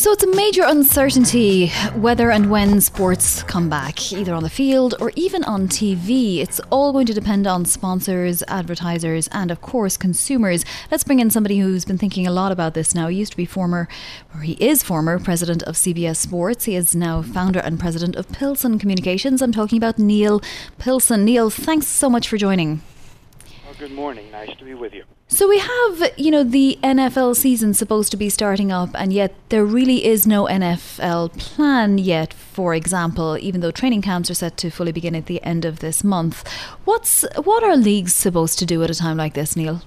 So it's a major uncertainty whether and when sports come back, either on the field or even on TV. It's all going to depend on sponsors, advertisers, and of course consumers. Let's bring in somebody who's been thinking a lot about this now. He used to be former, or he is former president of CBS Sports. He is now founder and president of Pilson Communications. I'm talking about Neal Pilson. Neal, thanks so much for joining. Well, good morning. Nice to be with you. So we have, you know, the NFL season supposed to be starting up, and yet there really is no NFL plan yet. For example, even though training camps are set to fully begin at the end of this month, what's what are leagues supposed to do at a time like this, Neal?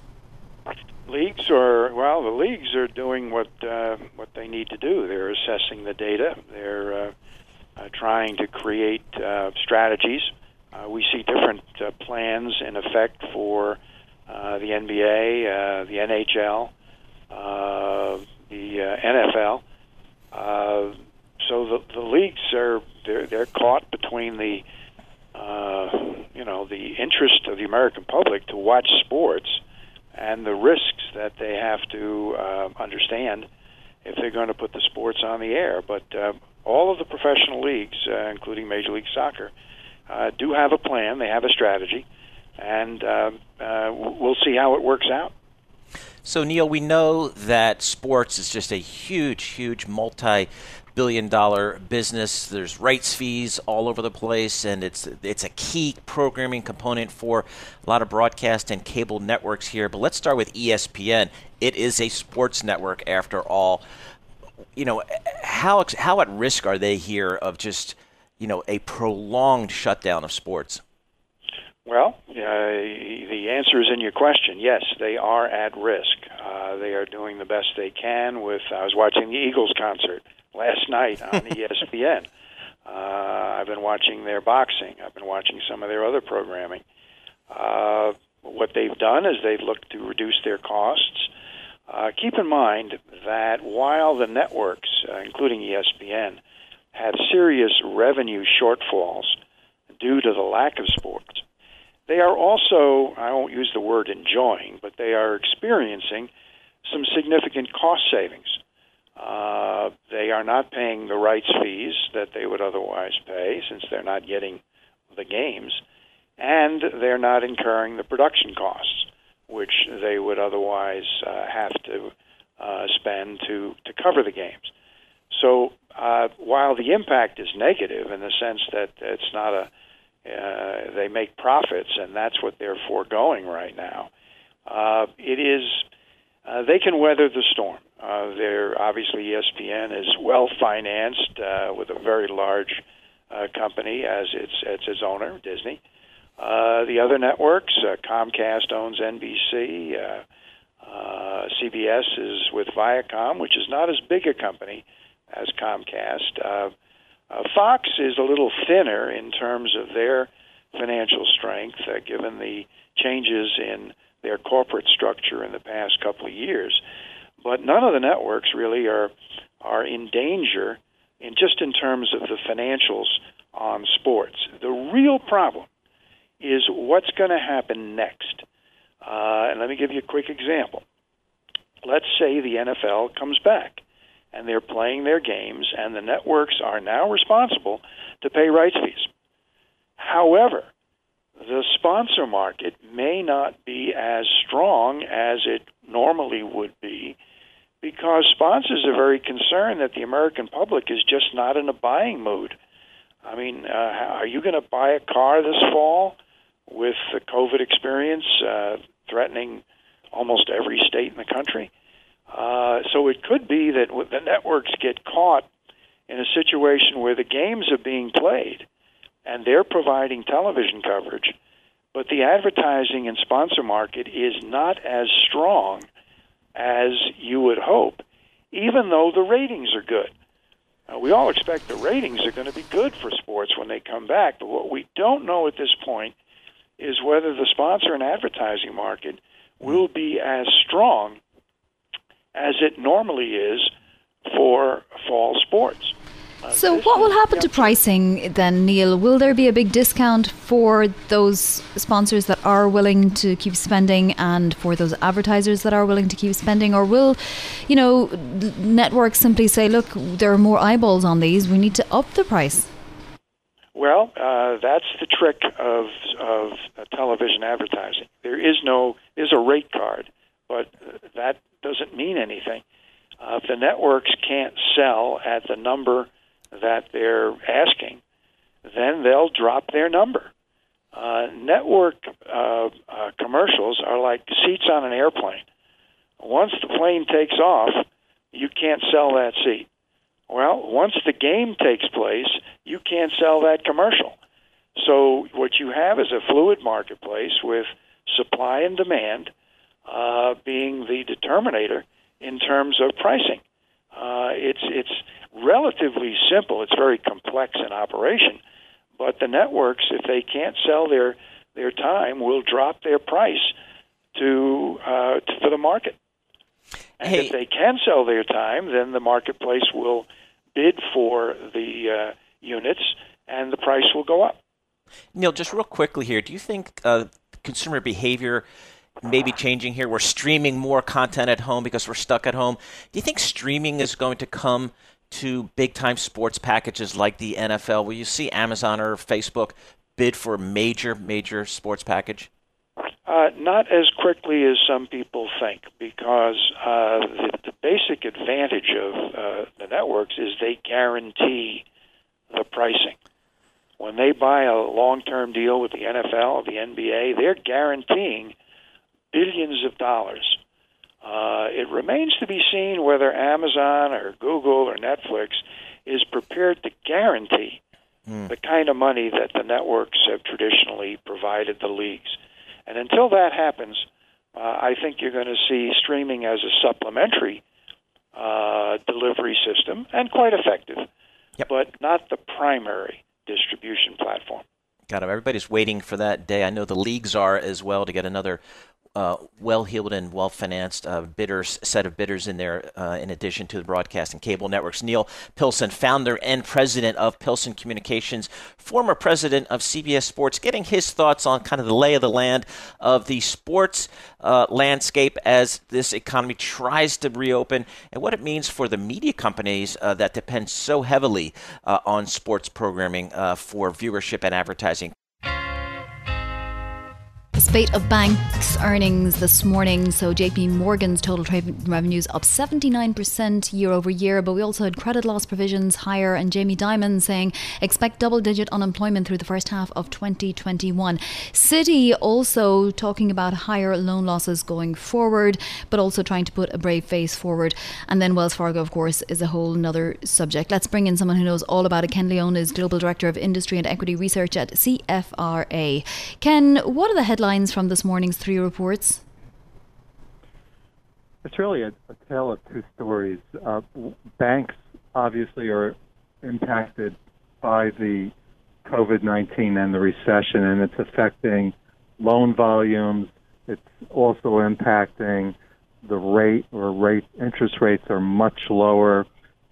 Leagues are well, the leagues are doing what uh, what they need to do. They're assessing the data. They're uh, uh, trying to create uh, strategies. Uh, we see different uh, plans in effect for uh, the NBA, uh, the NHL, uh, the uh, NFL. Uh, so the, the leagues are they're, they're caught between the uh, you know the interest of the American public to watch sports and the risks that they have to uh, understand if they're going to put the sports on the air. But uh, all of the professional leagues, uh, including Major League Soccer, uh, do have a plan. They have a strategy and uh, uh, we'll see how it works out. So, Neal, we know that sports is just a huge, huge multi billion dollar business. There's rights fees all over the place, and it's it's a key programming component for a lot of broadcast and cable networks here. But let's start with ESPN. It is a sports network after all. You know, how how at risk are they here of just you know a prolonged shutdown of sports? Well, uh, the answer is in your question. Yes, they are at risk. Uh, they are doing the best they can. With I was watching the Eagles concert last night on ESPN. Uh, I've been watching their boxing. I've been watching some of their other programming. Uh, what they've done is they've looked to reduce their costs. Uh, keep in mind that while the networks, uh, including ESPN, have serious revenue shortfalls due to the lack of sports, they are also, I won't use the word enjoying, but they are experiencing some significant cost savings. Uh, they are not paying the rights fees that they would otherwise pay since they're not getting the games, and they're not incurring the production costs, which they would otherwise uh, have to uh, spend to, to cover the games. So uh, while the impact is negative in the sense that it's not a uh, they make profits, and that's what they're foregoing right now. Uh, it is uh, they can weather the storm. Uh, they're obviously ESPN is well financed uh, with a very large uh, company as its as its owner, Disney. Uh, the other networks, uh, Comcast owns NBC. Uh, uh, CBS is with Viacom, which is not as big a company as Comcast. Uh, uh, Fox is a little thinner in terms of their financial strength, uh, given the changes in their corporate structure in the past couple of years. But none of the networks really are are in danger in just in terms of the financials on sports. The real problem is what's going to happen next. Uh, and let me give you a quick example. Let's say the NFL comes back and they're playing their games, and the networks are now responsible to pay rights fees. However, the sponsor market may not be as strong as it normally would be because sponsors are very concerned that the American public is just not in a buying mood. I mean, uh, are you going to buy a car this fall with the COVID experience uh, threatening almost every state in the country? Uh, so it could be that the networks get caught in a situation where the games are being played and they're providing television coverage, but the advertising and sponsor market is not as strong as you would hope, even though the ratings are good. We all expect the ratings are going to be good for sports when they come back, but what we don't know at this point is whether the sponsor and advertising market will be as strong as it normally is for fall sports. Uh, so, what will happen to pricing then, Neal? Will there be a big discount for those sponsors that are willing to keep spending and for those advertisers that are willing to keep spending? Or will, you know, networks simply say, look, there are more eyeballs on these, we need to up the price? Well, uh, that's the trick of of television advertising. There is no there's a rate card, but that doesn't mean anything. Uh, if the networks can't sell at the number that they're asking, then they'll drop their number. Uh, network uh, uh, commercials are like seats on an airplane. Once the plane takes off, you can't sell that seat. Well, once the game takes place, you can't sell that commercial. So what you have is a fluid marketplace with supply and demand uh, being the determinator in terms of pricing. Uh, it's it's relatively simple. It's very complex in operation, but the networks, if they can't sell their their time, will drop their price to, uh, to for the market. And hey. if they can sell their time, then the marketplace will bid for the uh, units, and the price will go up. Neal, just real quickly here, do you think uh, consumer behavior may be changing here? We're streaming more content at home because we're stuck at home. Do you think streaming is going to come to big time sports packages like the NFL? Will you see Amazon or Facebook bid for a major, major sports package? Uh, not as quickly as some people think, because uh, the, the, basic advantage of uh, the networks is they guarantee the pricing. When they buy a long term deal with the NFL the NBA, they're guaranteeing billions of dollars. Uh, it remains to be seen whether Amazon or Google or Netflix is prepared to guarantee mm. the kind of money that the networks have traditionally provided the leagues. And until that happens, uh, I think you're going to see streaming as a supplementary uh, delivery system and quite effective, yep. but not the primary distribution platform. Got it. Everybody's waiting for that day. I know the leagues are as well to get another uh, well-heeled and well-financed uh, bidders set of bidders in there, uh, in addition to the broadcast and cable networks. Neal Pilson, founder and president of Pilson Communications, former president of CBS Sports, getting his thoughts on kind of the lay of the land of the sports uh, landscape as this economy tries to reopen, and what it means for the media companies uh, that depend so heavily uh, on sports programming for viewership and advertising spate of banks earnings this morning. So JP Morgan's total trade revenues up 79% year over year, but we also had credit loss provisions higher and Jamie Dimon saying expect double digit unemployment through the first half of 2021. Citi also talking about higher loan losses going forward, but also trying to put a brave face forward. And then Wells Fargo, of course, is a whole other subject. Let's bring in someone who knows all about it. Ken Leon is Global Director of Industry and Equity Research at CFRA. Ken, what are the headlines? From this morning's three reports? It's really a, a tale of two stories. Uh, banks obviously are impacted by the COVID 19 and the recession, and it's affecting loan volumes. It's also impacting the rate or rate interest rates are much lower.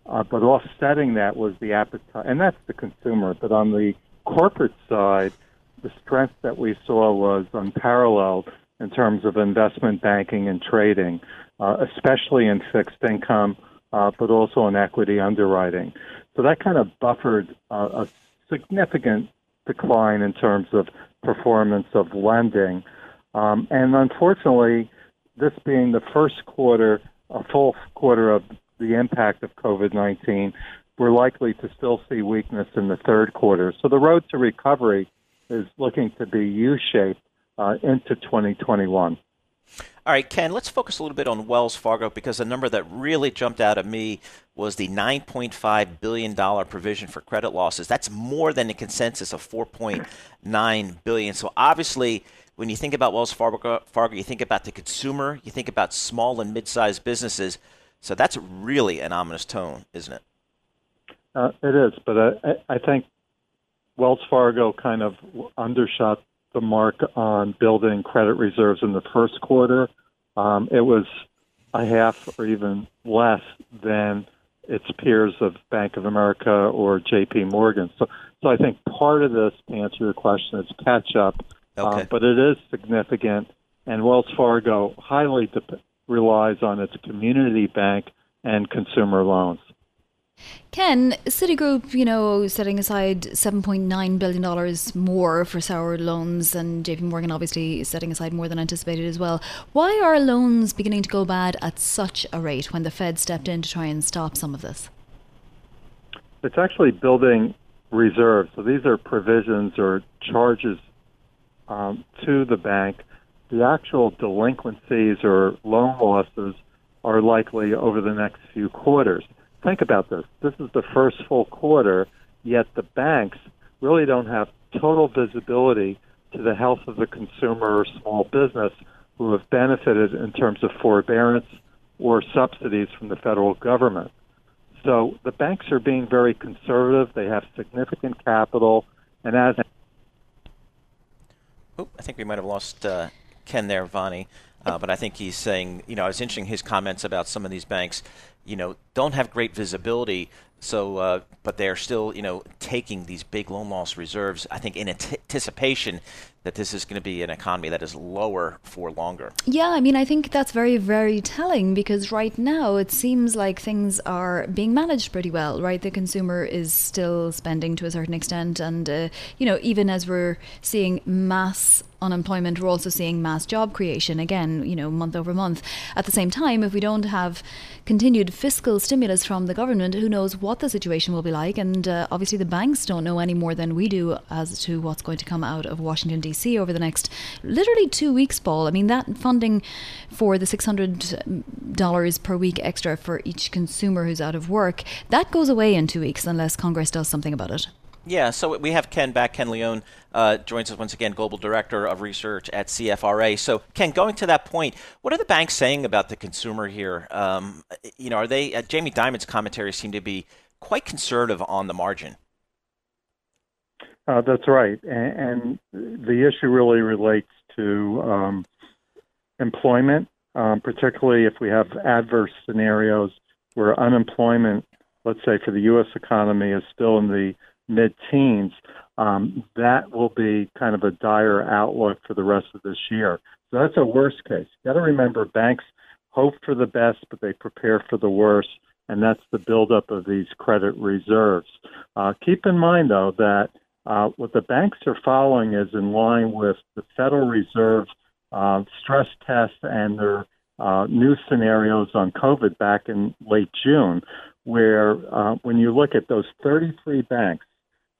Uh, but offsetting that was the appetite, and that's the consumer. But on the corporate side, the strength that we saw was unparalleled in terms of investment banking and trading, uh, especially in fixed income, uh, but also in equity underwriting. So that kind of buffered uh, a significant decline in terms of performance of lending. Um, and unfortunately, this being the first quarter, a full quarter of the impact of COVID 19, we're likely to still see weakness in the third quarter. So the road to recovery is looking to be U-shaped uh, into 2021. All right, Ken, let's focus a little bit on Wells Fargo because the number that really jumped out at me was the $9.5 billion provision for credit losses. That's more than the consensus of 4.9 billion. So obviously, when you think about Wells Fargo, Fargo, you think about the consumer, you think about small and mid-sized businesses. So that's really an ominous tone, isn't it? Uh, it is, but I, I think Wells Fargo kind of undershot the mark on building credit reserves in the first quarter. um, it was a half or even less than its peers of Bank of America or J.P. Morgan. So, so I think part of this, to answer your question, is catch up. Okay. Um, but it is significant, and Wells Fargo highly de- relies on its community bank and consumer loans. Ken, Citigroup, you know, setting aside $7.9 billion more for sour loans, and JP Morgan obviously setting aside more than anticipated as well. Why are loans beginning to go bad at such a rate when the Fed stepped in to try and stop some of this? It's actually building reserves. So these are provisions or charges um, to the bank. The actual delinquencies or loan losses are likely over the next few quarters think about this. This is the first full quarter, yet the banks really don't have total visibility to the health of the consumer or small business who have benefited in terms of forbearance or subsidies from the federal government. So the banks are being very conservative. They have significant capital, and as I think we might have lost uh, Ken there, Vonnie. Uh, but I think he's saying, you know, it's interesting his comments about some of these banks, you know, don't have great visibility. So, uh, but they're still, you know, taking these big loan loss reserves. I think in anticipation that this is going to be an economy that is lower for longer. Yeah, I mean, I think that's very, very telling because right now it seems like things are being managed pretty well, right? The consumer is still spending to a certain extent, and uh, you know, even as we're seeing mass unemployment, we're also seeing mass job creation again, you know, month over month. At the same time, if we don't have continued fiscal stimulus from the government, who knows what the situation will be like? And uh, obviously, the banks don't know any more than we do as to what's going to come out of Washington, D.C. over the next literally two weeks, Paul. I mean, that funding for the $600 per week extra for each consumer who's out of work, that goes away in two weeks unless Congress does something about it. Yeah, so we have Ken back. Ken Leon uh, joins us once again, Global Director of Research at CFRA. So, Ken, going to that point, what are the banks saying about the consumer here? Um, you know, are they, uh, Jamie Dimon's commentary seemed to be quite conservative on the margin. Uh, that's right. And, and, the issue really relates to um, employment, um, particularly if we have adverse scenarios where unemployment, let's say for the U.S. economy, is still in the mid teens, um, that will be kind of a dire outlook for the rest of this year. So that's a worst case. You got to remember banks hope for the best, but they prepare for the worst, and that's the buildup of these credit reserves. Uh, keep in mind, though, that uh, what the banks are following is in line with the Federal Reserve uh, stress tests and their uh, new scenarios on COVID back in late June, where uh, when you look at those 33 banks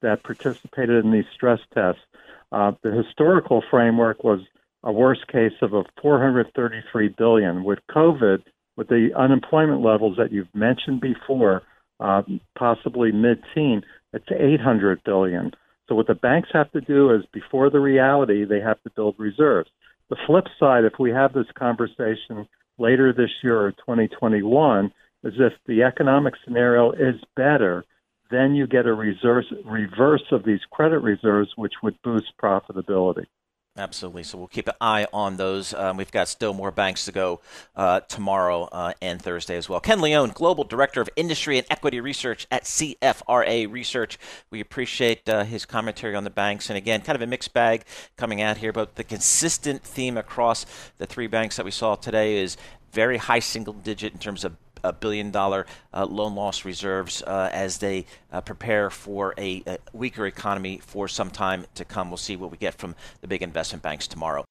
that participated in these stress tests. Uh, the historical framework was a worst case of a 433 billion. With COVID, with the unemployment levels that you've mentioned before, uh, possibly mid-teen, it's 800 billion. So what the banks have to do is, before the reality, they have to build reserves. The flip side, if we have this conversation later this year or 2021, is if the economic scenario is better, then you get a reverse, reverse of these credit reserves, which would boost profitability. Absolutely. So we'll keep an eye on those. Um, we've got still more banks to go uh, tomorrow uh, and Thursday as well. Ken Leon, Global Director of Industry and Equity Research at CFRA Research. We appreciate uh, his commentary on the banks. And again, kind of a mixed bag coming out here, but the consistent theme across the three banks that we saw today is very high single digit in terms of billion dollar uh, loan loss reserves uh, as they uh, prepare for a, a, weaker economy for some time to come. We'll see what we get from the big investment banks tomorrow.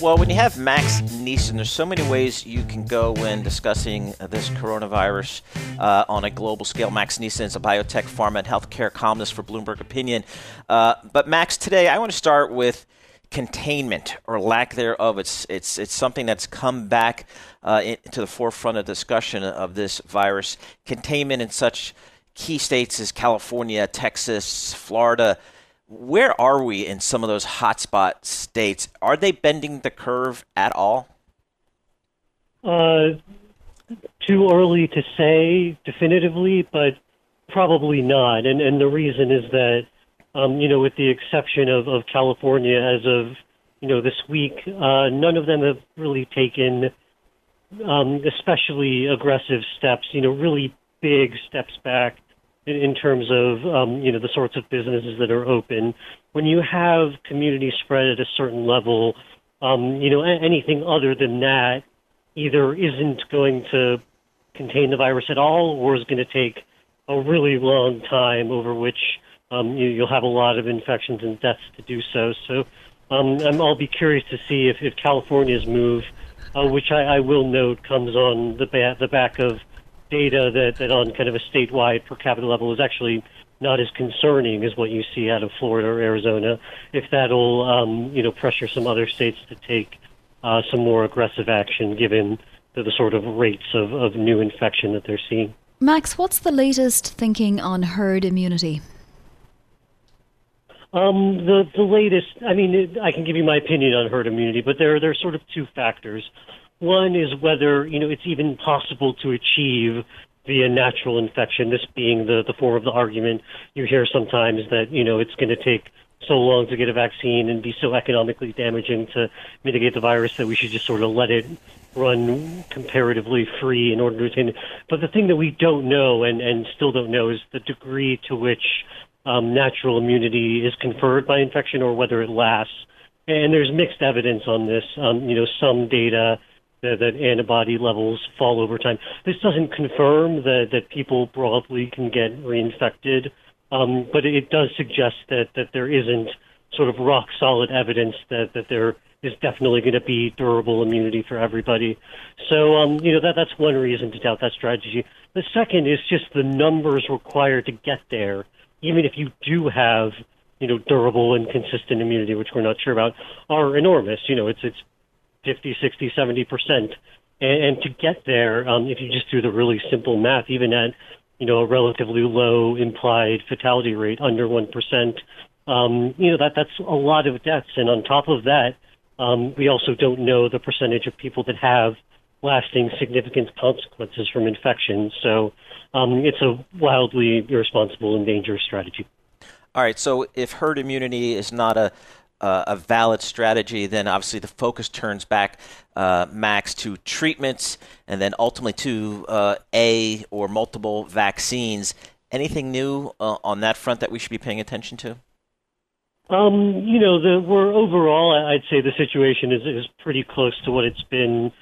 Well, when you have Max Nisen, there's so many ways you can go when discussing this coronavirus uh, on a global scale. Max Nisen is a biotech, pharma, and healthcare columnist for Bloomberg Opinion. Uh, but Max, today I want to start with containment or lack thereof. It's it's it's something that's come back uh, to the forefront of discussion of this virus. Containment in such key states as California, Texas, Florida. Where are we in some of those hotspot states? Are they bending the curve at all? Uh, too early to say definitively, but probably not. And and the reason is that um, you know, with the exception of, of California as of, you know, this week. Uh, none of them have really taken um, especially aggressive steps, you know, really big steps back in, in terms of, um, you know, the sorts of businesses that are open. When you have community spread at a certain level, um, you know, anything other than that either isn't going to contain the virus at all or is going to take a really long time over which um, you, you'll have a lot of infections and deaths to do so. So um, I'll be curious to see if, if California's move uh, which I, I will note comes on the, ba- the back of data that, that on kind of a statewide per capita level is actually not as concerning as what you see out of Florida or Arizona. If that'll, um, you know, pressure some other states to take uh, some more aggressive action, given the, the sort of rates of, of new infection that they're seeing. Max, what's the latest thinking on herd immunity? Um, the the latest. I mean, I can give you my opinion on herd immunity, but there there are sort of two factors. One is whether you know it's even possible to achieve via natural infection. This being the the form of the argument you hear sometimes that you know it's going to take so long to get a vaccine and be so economically damaging to mitigate the virus that we should just sort of let it run comparatively free in order to attain it. But the thing that we don't know and, and still don't know is the degree to which um, natural immunity is conferred by infection or whether it lasts. And there's mixed evidence on this. Um, you know, some data that, that antibody levels fall over time. This doesn't confirm that, that people broadly can get reinfected, um, but it does suggest that, that there isn't sort of rock solid evidence that, that there is definitely going to be durable immunity for everybody. So, um, you know, that, that's one reason to doubt that strategy. The second is just the numbers required to get there even if you do have, you know, durable and consistent immunity, which we're not sure about, are enormous. You know, it's it's 50, 60, 70 percent. And, and to get there, um, if you just do the really simple math, even at you know a relatively low implied fatality rate under one percent, um, you know that that's a lot of deaths. And on top of that, um, we also don't know the percentage of people that have lasting significant consequences from infection. So um, it's a wildly irresponsible and dangerous strategy. All right. So if herd immunity is not a uh, a valid strategy, then obviously the focus turns back, uh, max, to treatments and then ultimately to uh, a or multiple vaccines. Anything new uh, on that front that we should be paying attention to? Um, you know, the, we're overall, I'd say the situation is, is pretty close to what it's been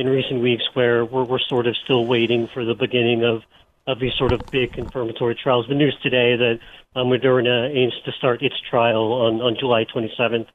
in recent weeks, where we're, we're sort of still waiting for the beginning of of these sort of big confirmatory trials. The news today that uh, Moderna aims to start its trial on, on July 27th.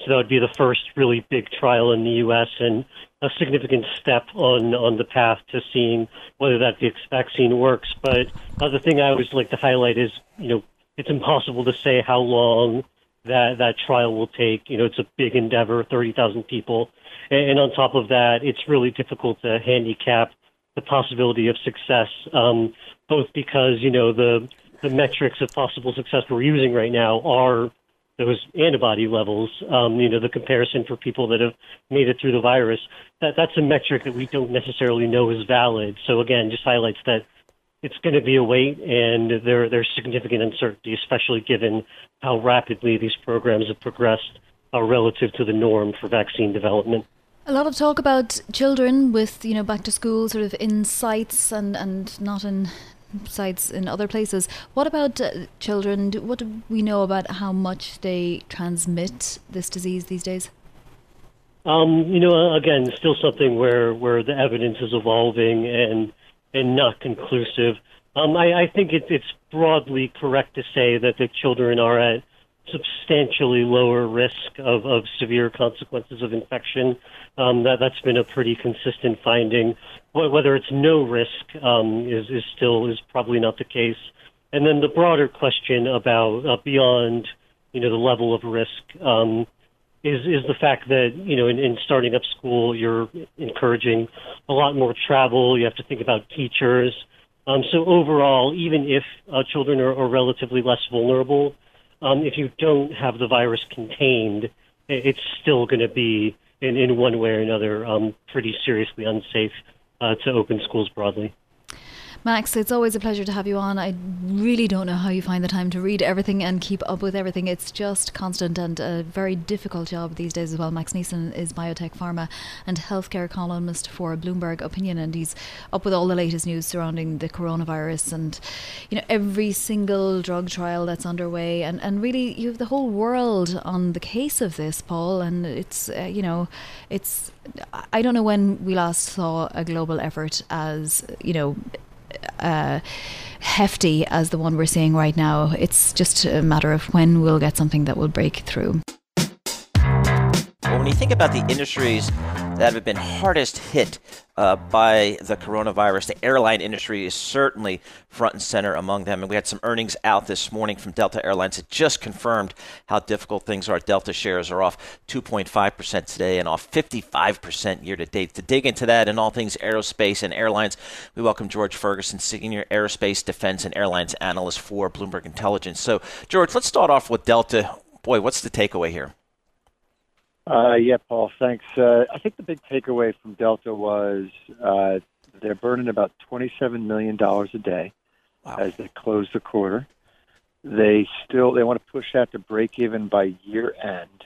So that would be the first really big trial in the U.S. and a significant step on, on the path to seeing whether that vaccine works. But uh, the thing I always like to highlight is, you know, it's impossible to say how long that that trial will take. You know, it's a big endeavor, 30,000 people, and, and on top of that, it's really difficult to handicap the possibility of success, um, both because you know the the metrics of possible success we're using right now are those antibody levels. Um, you know, the comparison for people that have made it through the virus. That that's a metric that we don't necessarily know is valid. So again, just highlights that it's going to be a wait, and there there's significant uncertainty, especially given how rapidly these programs have progressed uh, relative to the norm for vaccine development. A lot of talk about children with, you know, back to school sort of in sites and, and not in sites in other places. What about uh, children? Do, what do we know about how much they transmit this disease these days? Um, you know, again, still something where, where the evidence is evolving and and not conclusive. Um, I, I think it, it's broadly correct to say that the children are at substantially lower risk of, of severe consequences of infection. Um, that that's been a pretty consistent finding. Whether it's no risk um, is is still is probably not the case. And then the broader question about uh, beyond you know the level of risk um, is is the fact that you know in, in starting up school you're encouraging a lot more travel. You have to think about teachers. Um, so overall, even if uh, children are, are relatively less vulnerable, um, if you don't have the virus contained, it's still going to be, in, in one way or another, um, pretty seriously unsafe uh, to open schools broadly. Max, it's always a pleasure to have you on. I really don't know how you find the time to read everything and keep up with everything. It's just constant and a very difficult job these days as well. Max Nisen is biotech, pharma, and healthcare columnist for Bloomberg Opinion, and he's up with all the latest news surrounding the coronavirus and you know every single drug trial that's underway, and and really you have the whole world on the case of this, Paul. And it's uh, you know, it's I don't know when we last saw a global effort as you know uh, hefty as the one we're seeing right now. It's just a matter of when we'll get something that will break through. When you think about the industries that have been hardest hit uh, by the coronavirus. The airline industry is certainly front and center among them. And we had some earnings out this morning from Delta Airlines that just confirmed how difficult things are. Delta shares are off 2.5% today and off 55% year to date. To dig into that and all things aerospace and airlines, we welcome George Ferguson, Senior Aerospace, Defense, and Airlines Analyst for Bloomberg Intelligence. So, George, let's start off with Delta. Boy, what's the takeaway here? Uh, yeah, Paul, thanks. Uh, I think the big takeaway from Delta was uh, they're burning about $27 million a day wow. as they close the quarter. They still they want to push that to break even by year end,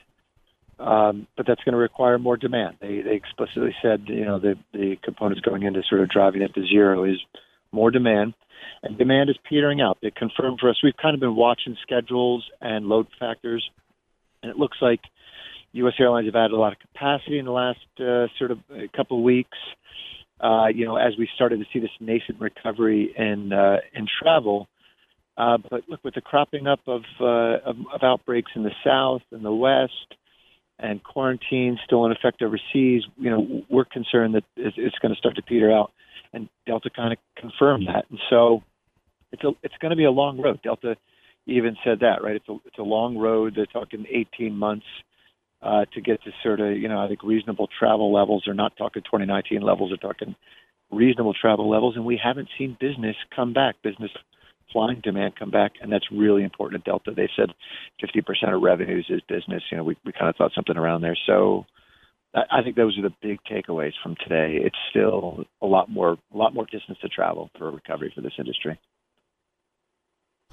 um, but that's going to require more demand. They, they explicitly said, you know, the the components going into sort of driving it to zero is more demand, and demand is petering out. They confirmed for us. We've kind of been watching schedules and load factors, and it looks like U.S. airlines have added a lot of capacity in the last uh, sort of a couple of weeks. Uh, you know, as we started to see this nascent recovery in uh, in travel. Uh, but look, with the cropping up of, uh, of of outbreaks in the south and the west, and quarantine still in effect overseas, you know, we're concerned that it's, it's going to start to peter out. And Delta kind of confirmed that, and so it's a it's going to be a long road. Delta even said that, right? It's a it's a long road. They're talking 18 months uh, to get to sort of, you know, I think reasonable travel levels. They're not talking 2019 levels. They're talking reasonable travel levels, and we haven't seen business come back. Business flying demand come back, and that's really important at Delta. They said 50% of revenues is business. You know, we, we kind of thought something around there. So I, think those are the big takeaways from today. It's still a lot more, a lot more distance to travel for recovery for this industry.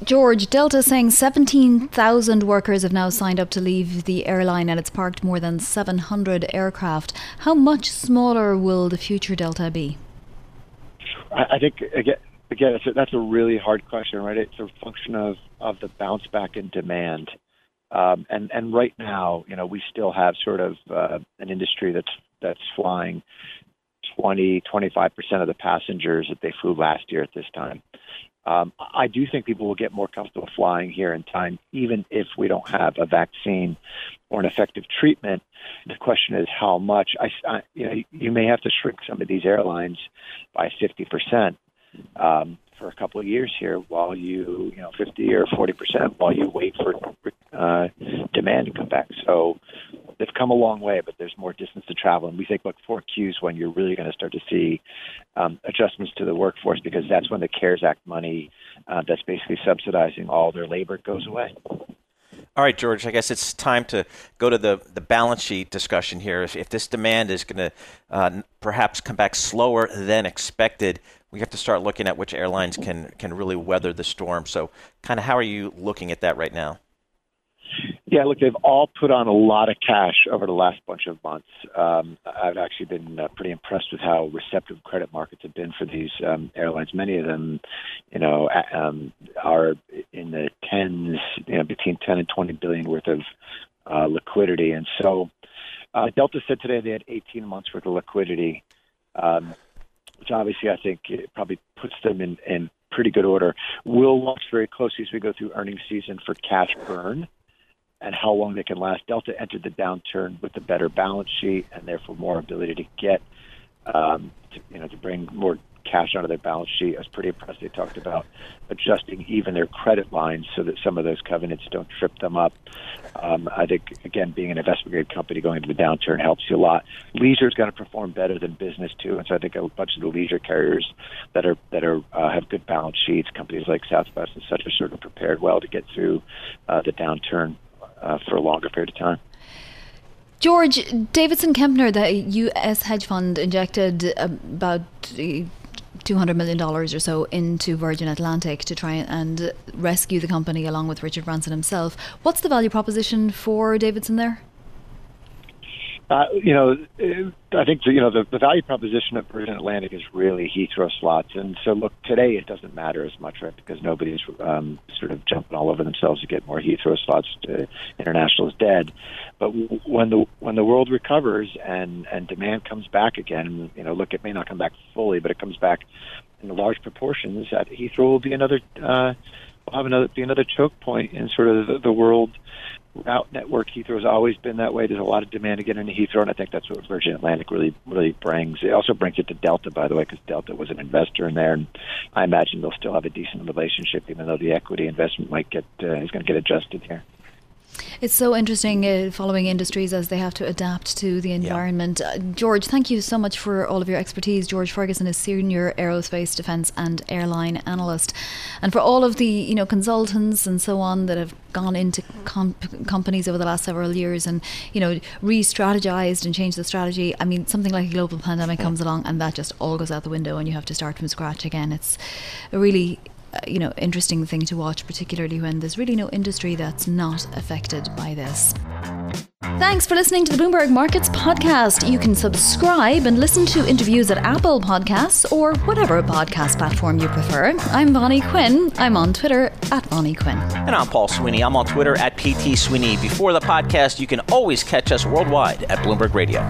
George, Delta saying 17,000 workers have now signed up to leave the airline and it's parked more than 700 aircraft. How much smaller will the future Delta be? I, think, again, again that's a really hard question, right? It's a function of, of the bounce back in demand. Um, and, and right now, you know, we still have sort of uh, an industry that's, that's flying 20, 25% of the passengers that they flew last year at this time. Um, I do think people will get more comfortable flying here in time, even if we don't have a vaccine or an effective treatment. The question is how much. I, I you know, you may have to shrink some of these airlines by 50 percent. Um, for a couple of years here while you, you know, 50 or 40 percent while you wait for uh, demand to come back. So they've come a long way, but there's more distance to travel. And we think, look, 4Q is when you're really going to start to see um, adjustments to the workforce because that's when the CARES Act money uh, that's basically subsidizing all their labor goes away. All right, George, I guess it's time to go to the, the balance sheet discussion here. If, if this demand is going to uh, perhaps come back slower than expected, we have to start looking at which airlines can can really weather the storm. So, kind of how are you looking at that right now? Yeah, look, they've all put on a lot of cash over the last bunch of months. Um, I've actually been uh, pretty impressed with how receptive credit markets have been for these um, airlines. Many of them, you know, um, are in the tens, you know, between 10 and 20 billion worth of uh, liquidity. And so, uh, Delta said today they had 18 months worth of liquidity. Um, which obviously I think it probably puts them in, in pretty good order. We'll watch very closely as we go through earnings season for cash burn and how long they can last. Delta entered the downturn with a better balance sheet and therefore more ability to get, um, to, you know, to bring more cash out of their balance sheet. I was pretty impressed. They talked about adjusting even their credit lines so that some of those covenants don't trip them up. Um, I think again, being an investment grade company going into the downturn helps you a lot. Leisure is going to perform better than business too, and so I think a bunch of the leisure carriers that are that are uh, have good balance sheets, companies like Southwest and such, are sort of prepared well to get through uh, the downturn uh, for a longer period of time. George Davidson Kempner, the U.S. hedge fund, injected about $200 million or so into Virgin Atlantic to try and rescue the company along with Richard Branson himself. What's the value proposition for Davidson there? Uh, you know, I think you know the, the value proposition of Virgin Atlantic is really Heathrow slots, and so look today it doesn't matter as much, right? Because nobody's um, sort of jumping all over themselves to get more Heathrow slots. To, international is dead, but when the when the world recovers and and demand comes back again, you know, look, it may not come back fully, but it comes back in large proportions. That Heathrow will be another uh, will have another be another choke point in sort of the, the world route network. Heathrow's always been that way. There's a lot of demand to get into Heathrow, and I think that's what Virgin Atlantic really really brings. It also brings it to Delta, by the way, because Delta was an investor in there, and I imagine they'll still have a decent relationship, even though the equity investment might get uh, is going to get adjusted here. It's so interesting uh, following industries as they have to adapt to the environment. Yeah. Uh, George, thank you so much for all of your expertise. George Ferguson is senior aerospace defence and airline analyst, and for all of the you know consultants and so on that have gone into comp- companies over the last several years and you know re-strategized and changed the strategy. I mean, something like a global pandemic comes along and that just all goes out the window, and you have to start from scratch again. It's a really Uh, you know interesting thing to watch, particularly when there's really no industry that's not affected by this. Thanks for listening to the Bloomberg Markets podcast. You can subscribe and listen to interviews at Apple Podcasts or whatever podcast platform you prefer. I'm Vonnie Quinn. I'm on Twitter at Vonnie Quinn. And I'm Paul Sweeney. I'm on Twitter at PT Sweeney. Before the podcast, you can always catch us worldwide at Bloomberg Radio.